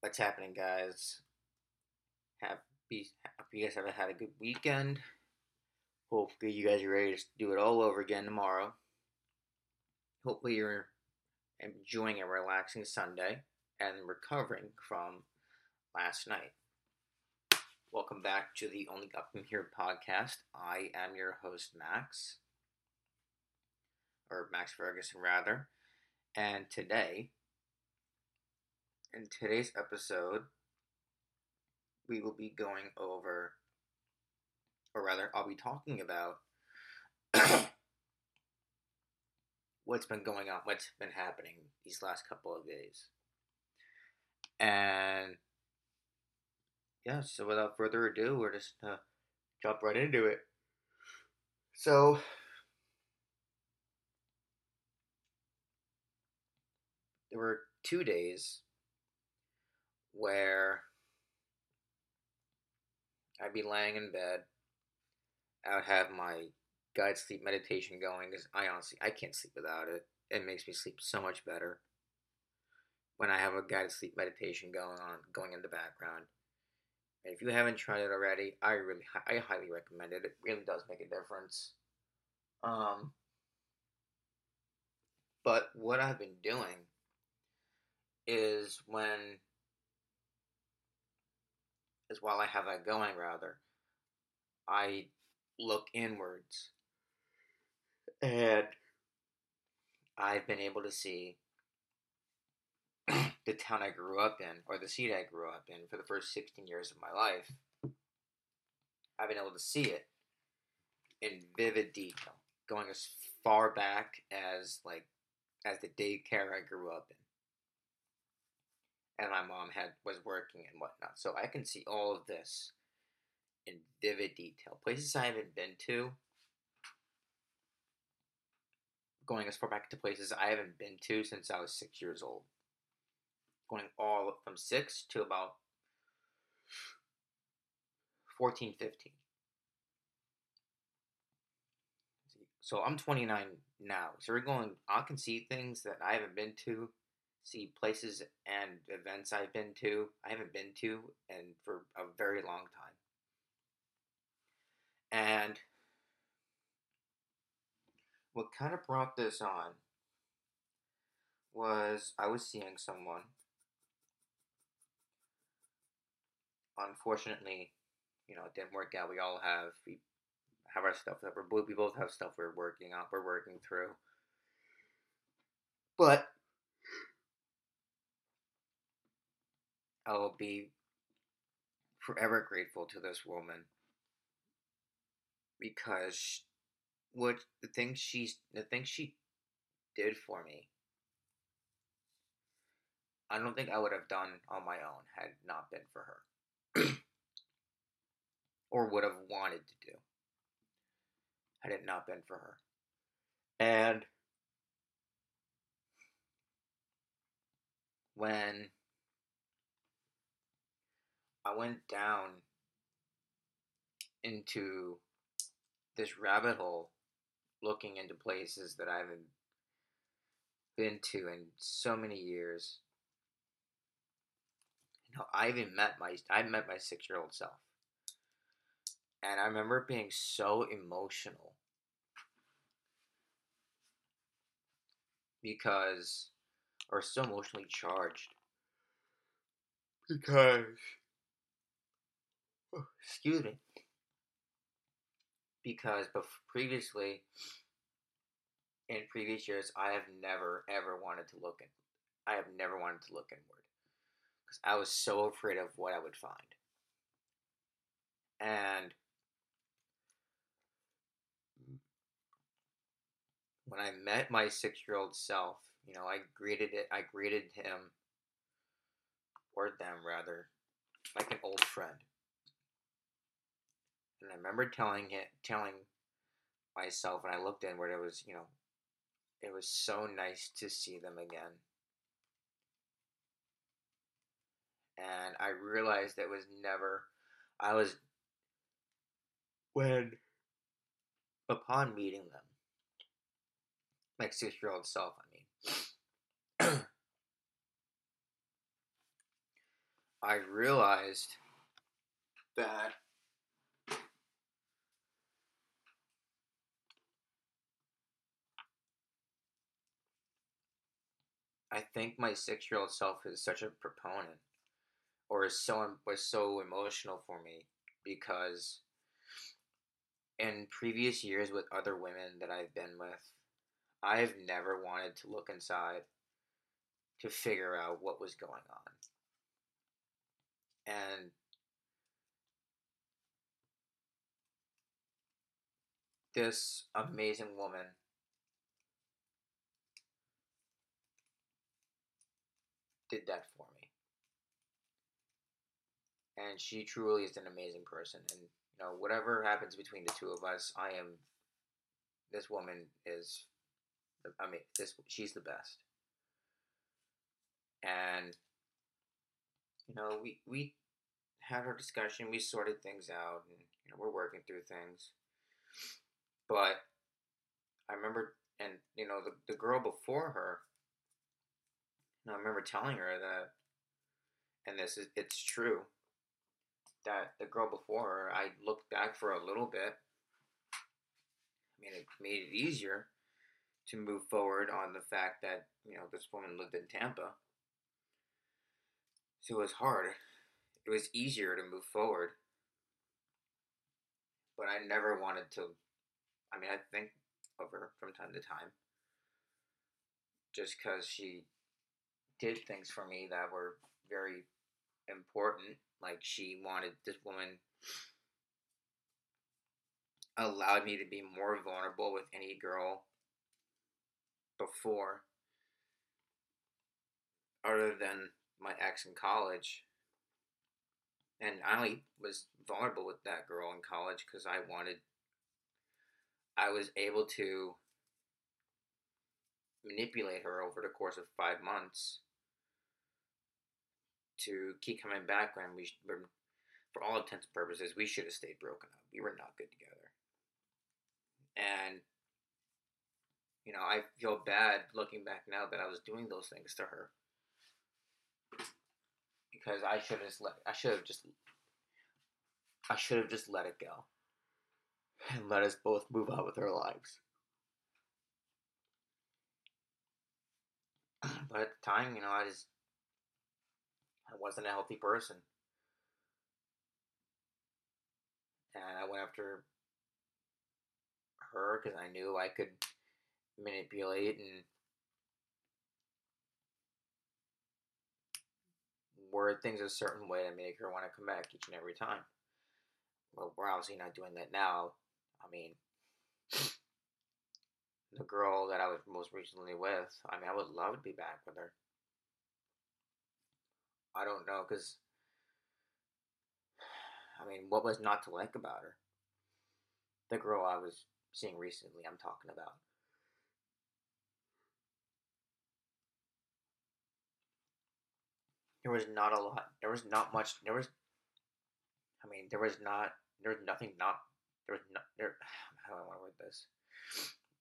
What's happening, guys? Have be hope you guys have had a good weekend. Hopefully, you guys are ready to do it all over again tomorrow. Hopefully, you're enjoying a relaxing Sunday and recovering from last night. Welcome back to the Only Up From Here podcast. I am your host, Max, or Max Ferguson, rather. And today, in today's episode, we will be going over, or rather, I'll be talking about what's been going on, what's been happening these last couple of days. And yeah, so without further ado, we're just gonna jump right into it. So, there were two days where I'd be laying in bed. I would have my guided sleep meditation going because I honestly I can't sleep without it. It makes me sleep so much better when I have a guided sleep meditation going on going in the background. And if you haven't tried it already, I really I highly recommend it. It really does make a difference. Um, but what I've been doing is when is while I have that going, rather, I look inwards. And I've been able to see the town I grew up in, or the seat I grew up in for the first 16 years of my life. I've been able to see it in vivid detail, going as far back as like as the daycare I grew up in and my mom had was working and whatnot. So I can see all of this in vivid detail. Places I haven't been to. Going as far back to places I haven't been to since I was six years old. Going all from six to about 14, 15. So I'm 29 now. So we're going, I can see things that I haven't been to see places and events I've been to, I haven't been to, and for a very long time. And what kind of brought this on was I was seeing someone. Unfortunately, you know, it didn't work out. We all have we have our stuff that we're we both have stuff we're working on, we're working through. But I will be forever grateful to this woman because what the things she's the things she did for me I don't think I would have done on my own had not been for her. or would have wanted to do had it not been for her. And when I went down into this rabbit hole looking into places that I haven't been to in so many years. You know, I even met my I met my six year old self. And I remember being so emotional because or so emotionally charged because excuse me, because previously, in previous years, I have never ever wanted to look in. I have never wanted to look inward because I was so afraid of what I would find. And when I met my six-year-old self, you know, I greeted it. I greeted him or them rather, like an old friend. And I remember telling it, telling myself when I looked in inward, it was, you know, it was so nice to see them again. And I realized it was never, I was, when, upon meeting them, my six year old self, I mean, I realized that I think my six year old self is such a proponent or is so was so emotional for me because in previous years with other women that I've been with, I've never wanted to look inside to figure out what was going on. And this amazing woman did that for me. And she truly is an amazing person. And, you know, whatever happens between the two of us, I am, this woman is, I mean, this, she's the best. And, you know, we, we had our discussion, we sorted things out, and, you know, we're working through things. But I remember, and, you know, the, the girl before her, and I remember telling her that, and this is, it's true, that the girl before her, I looked back for a little bit. I mean, it made it easier to move forward on the fact that, you know, this woman lived in Tampa. So it was hard. It was easier to move forward. But I never wanted to, I mean, I think of her from time to time. Just because she did things for me that were very important. Like she wanted this woman allowed me to be more vulnerable with any girl before other than my ex in college and I only was vulnerable with that girl in college because I wanted I was able to manipulate her over the course of five months to keep coming back when we, for all intents and purposes, we should have stayed broken up. We were not good together. And, you know, I feel bad looking back now that I was doing those things to her. Because I should have let, I should have just, I should have just let it go. And let us both move on with our lives. But at the time, you know, I just I wasn't a healthy person. And I went after her because I knew I could manipulate and word things a certain way to make her want to come back each and every time. Well, we're obviously not doing that now. I mean, the girl that I was most recently with, I mean, I would love to be back with her. I don't know because I mean, what was not to like about her? The girl I was seeing recently, I'm talking about. There was not a lot. There was not much. There was. I mean, there was not. There was nothing. Not there was not there. How do I want to word this?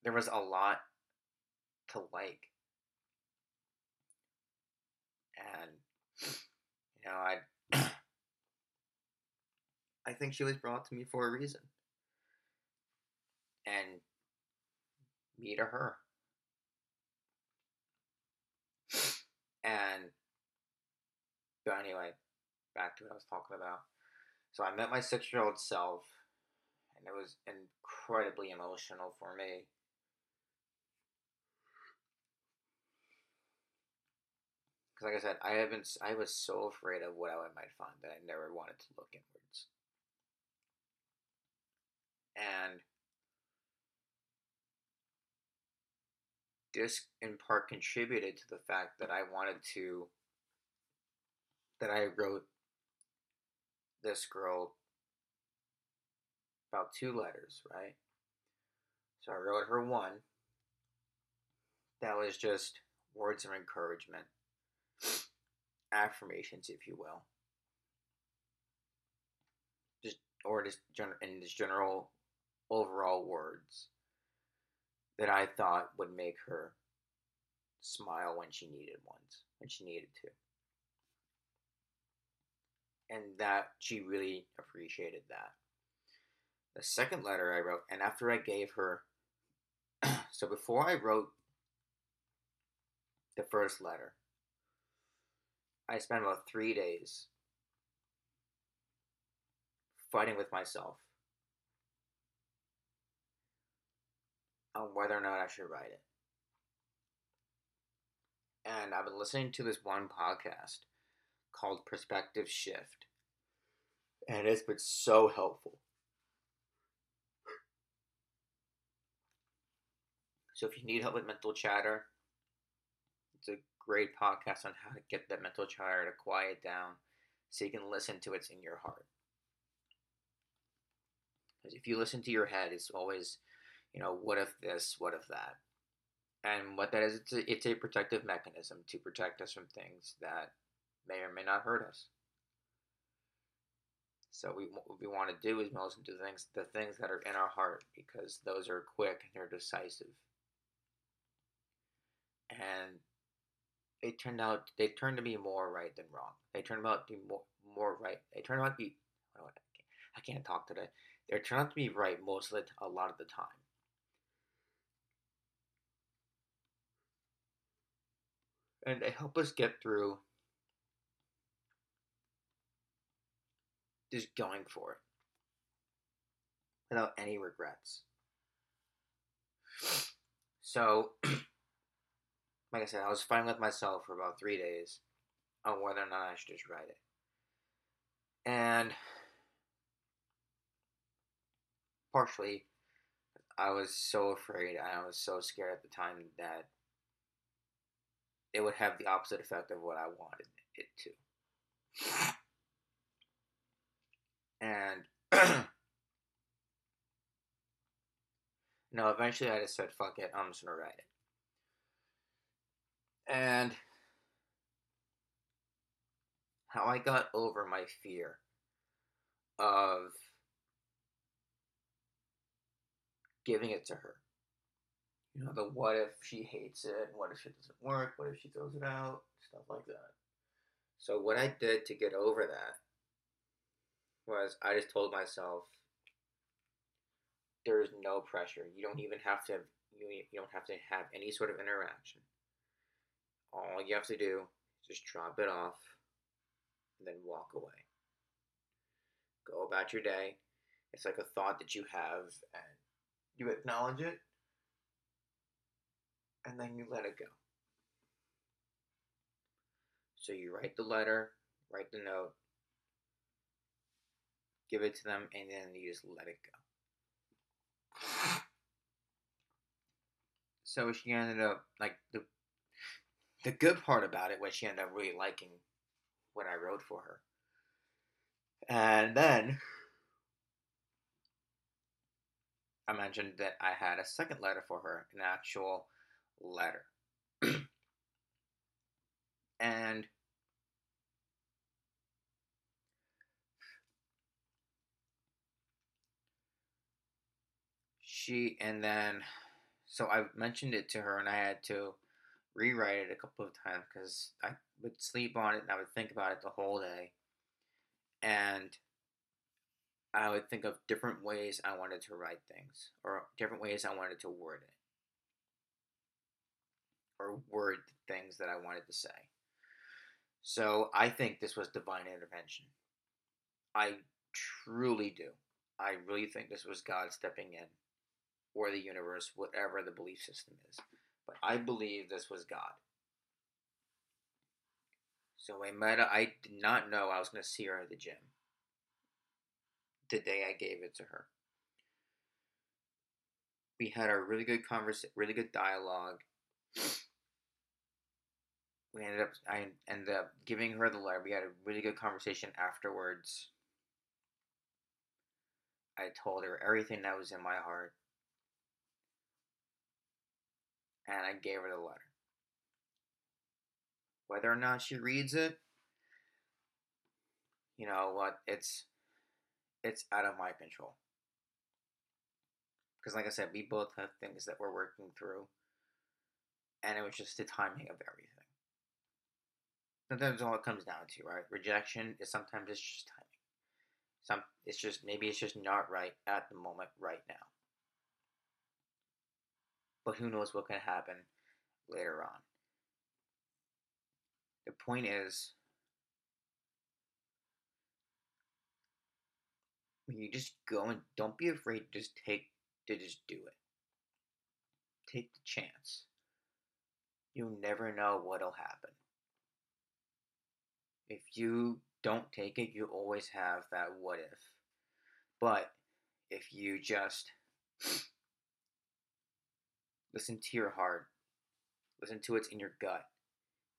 There was a lot to like, and you know, I I think she was brought to me for a reason. And me to her. And but anyway, back to what I was talking about. So I met my six year old self and it was incredibly emotional for me because like I said, I haven't. I was so afraid of what I might find that I never wanted to look inwards. And this, in part, contributed to the fact that I wanted to. That I wrote this girl about two letters, right? So I wrote her one. That was just words of encouragement affirmations, if you will, just or just gen- in just general overall words that I thought would make her smile when she needed ones, when she needed to. and that she really appreciated that. The second letter I wrote, and after I gave her, so before I wrote the first letter, I spent about three days fighting with myself on whether or not I should write it. And I've been listening to this one podcast called Perspective Shift, and it's been so helpful. So if you need help with mental chatter, it's a great podcast on how to get that mental chatter to quiet down so you can listen to what's in your heart. Because if you listen to your head, it's always, you know, what if this, what if that? And what that is, it's a, it's a protective mechanism to protect us from things that may or may not hurt us. So we what we want to do is listen to things the things that are in our heart because those are quick and they're decisive. And they turned out they turned to be more right than wrong. They turned out to be more more right. They turned out to be I can't talk today. They turned out to be right most of the a lot of the time. And they help us get through just going for it without any regrets. So, like I said, I was fighting with myself for about three days on whether or not I should just write it. And partially, I was so afraid and I was so scared at the time that it would have the opposite effect of what I wanted it to. And no, eventually I just said, fuck it, I'm just gonna write it. And how I got over my fear of giving it to her. You know, the what if she hates it, what if it doesn't work, what if she throws it out, stuff like that. So, what I did to get over that was I just told myself there is no pressure. You don't even have to you, you don't have to have any sort of interaction. All you have to do is just drop it off and then walk away. Go about your day. It's like a thought that you have and you acknowledge it and then you let it go. So you write the letter, write the note, give it to them, and then you just let it go. So she ended up like the the good part about it was she ended up really liking what I wrote for her. And then I mentioned that I had a second letter for her, an actual letter. and she and then so I mentioned it to her and I had to rewrite it a couple of times because I would sleep on it and I would think about it the whole day and I would think of different ways I wanted to write things or different ways I wanted to word it or word things that I wanted to say. So I think this was divine intervention. I truly do. I really think this was God stepping in or the universe, whatever the belief system is. But I believe this was God. So I met I did not know I was going to see her at the gym the day I gave it to her. We had a really good conversation, really good dialogue. We ended up, I ended up giving her the letter. We had a really good conversation afterwards. I told her everything that was in my heart and I gave her the letter. Whether or not she reads it, you know what, it's it's out of my control. Because like I said, we both have things that we're working through. And it was just the timing of everything. Sometimes all it comes down to, right? Rejection is sometimes it's just timing. Some it's just maybe it's just not right at the moment right now. But who knows what can happen later on. The point is when you just go and don't be afraid to just take to just do it. Take the chance. You'll never know what'll happen. If you don't take it, you always have that what if. But if you just listen to your heart, listen to what's in your gut,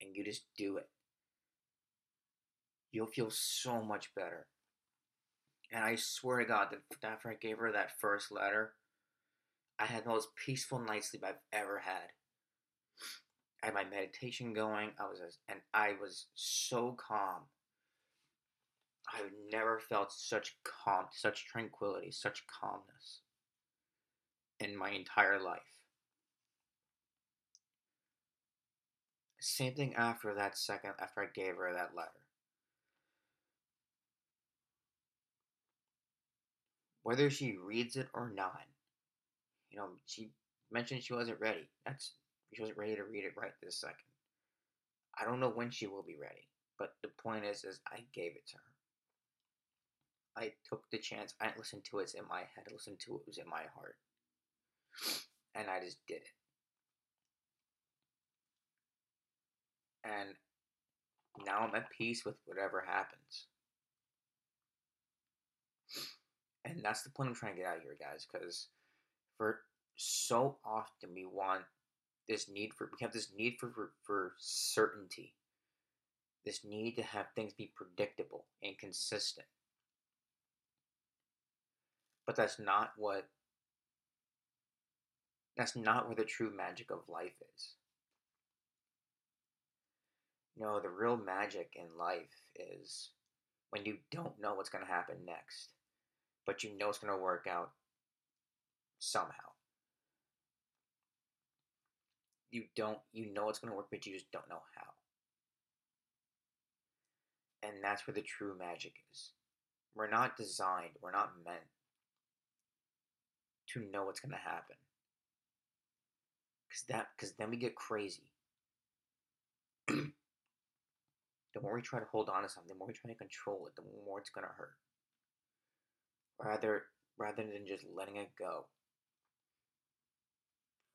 and you just do it, you'll feel so much better. And I swear to God that after I gave her that first letter, I had the most peaceful night's sleep I've ever had. I had my meditation going. I was, and I was so calm. I've never felt such calm, such tranquility, such calmness in my entire life. Same thing after that second, after I gave her that letter. Whether she reads it or not, you know, she mentioned she wasn't ready. That's she wasn't ready to read it right this second. I don't know when she will be ready, but the point is, is I gave it to her. I took the chance. I listened to it in my head. I listened to it was in my heart, and I just did it. And now I'm at peace with whatever happens. And that's the point I'm trying to get out here, guys, because for so often we want this need for we have this need for, for, for certainty. This need to have things be predictable and consistent. But that's not what that's not where the true magic of life is no the real magic in life is when you don't know what's going to happen next but you know it's going to work out somehow. You don't you know it's going to work but you just don't know how. And that's where the true magic is. We're not designed we're not meant to know what's going to happen. Because that because then we get crazy the more we try to hold on to something the more we try to control it the more it's to hurt rather rather than just letting it go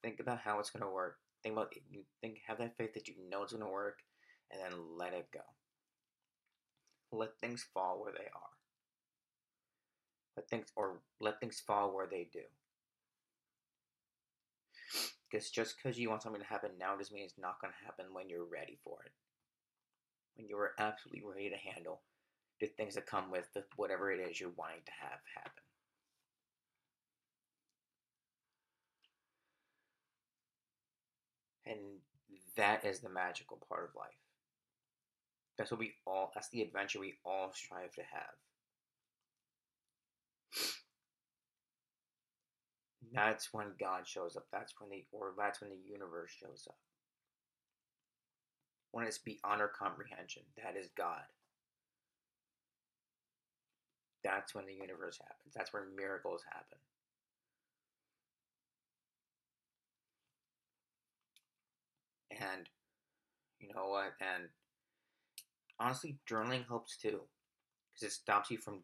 think about how it's to work Think about. You think have that faith that you know it's gonna work, and then let it go. Let things fall where they are. Let things or let things fall where they do. Because just because you want something to happen now doesn't mean it's not gonna happen when you're ready for it. When you are absolutely ready to handle the things that come with the, whatever it is you're wanting to have happen. And that is the magical part of life. That's what we all, that's the adventure we all strive to have. That's when God shows up. That's when the, or that's when the universe shows up. When it's beyond our comprehension, that is God. That's when the universe happens. That's where miracles happen. And you know what? And honestly, journaling helps too, because it stops you from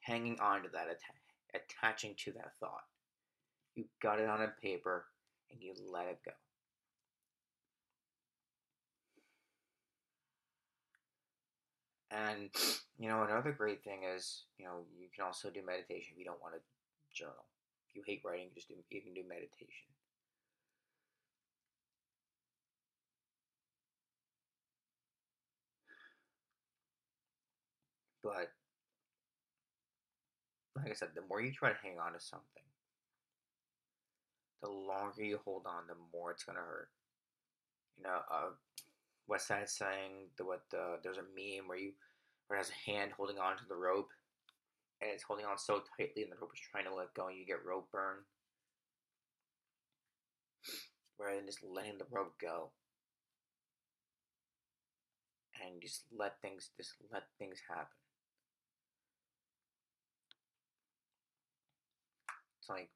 hanging on to that, att- attaching to that thought. You got it on a paper and you let it go. And you know, another great thing is, you know, you can also do meditation if you don't want to journal. If you hate writing, just do you can do meditation. But like I said, the more you try to hang on to something, the longer you hold on, the more it's gonna hurt. You know, uh, West Side saying the what the there's a meme where you where it has a hand holding on to the rope, and it's holding on so tightly, and the rope is trying to let go, and you get rope burn. Rather than just letting the rope go. and just let things just let things happen. It's like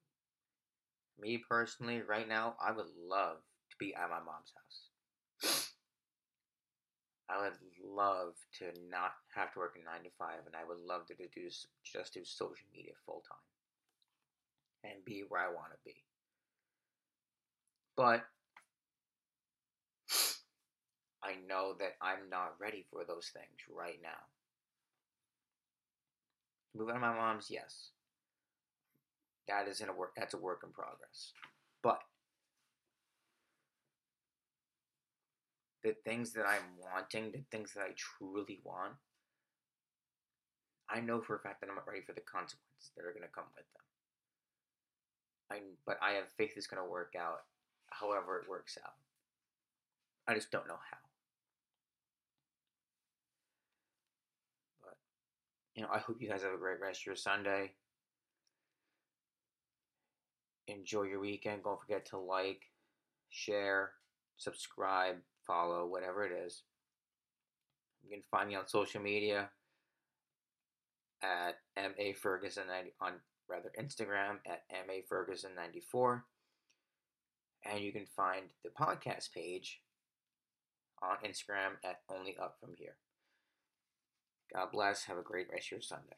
me personally, right now, I would love to be at my mom's house. I would love to not have to work a nine to five, and I would love to do just do social media full time and be where I want to be. But I know that I'm not ready for those things right now. Moving to my mom's, yes. That isn't a work that's a work in progress. But the things that I'm wanting, the things that I truly want, I know for a fact that I'm not ready for the consequences that are going to come with them. I, but I have faith it's going to work out however it works out. I just don't know how. But, you know, I hope you guys have a great rest of your Sunday. Enjoy your weekend. Don't forget to like, share, subscribe, follow, whatever it is. You can find me on social media at ma ferguson 90 on rather Instagram at ma ferguson 94 and you can find the podcast page on Instagram at only up from here. God bless. Have a great rest of your Sunday.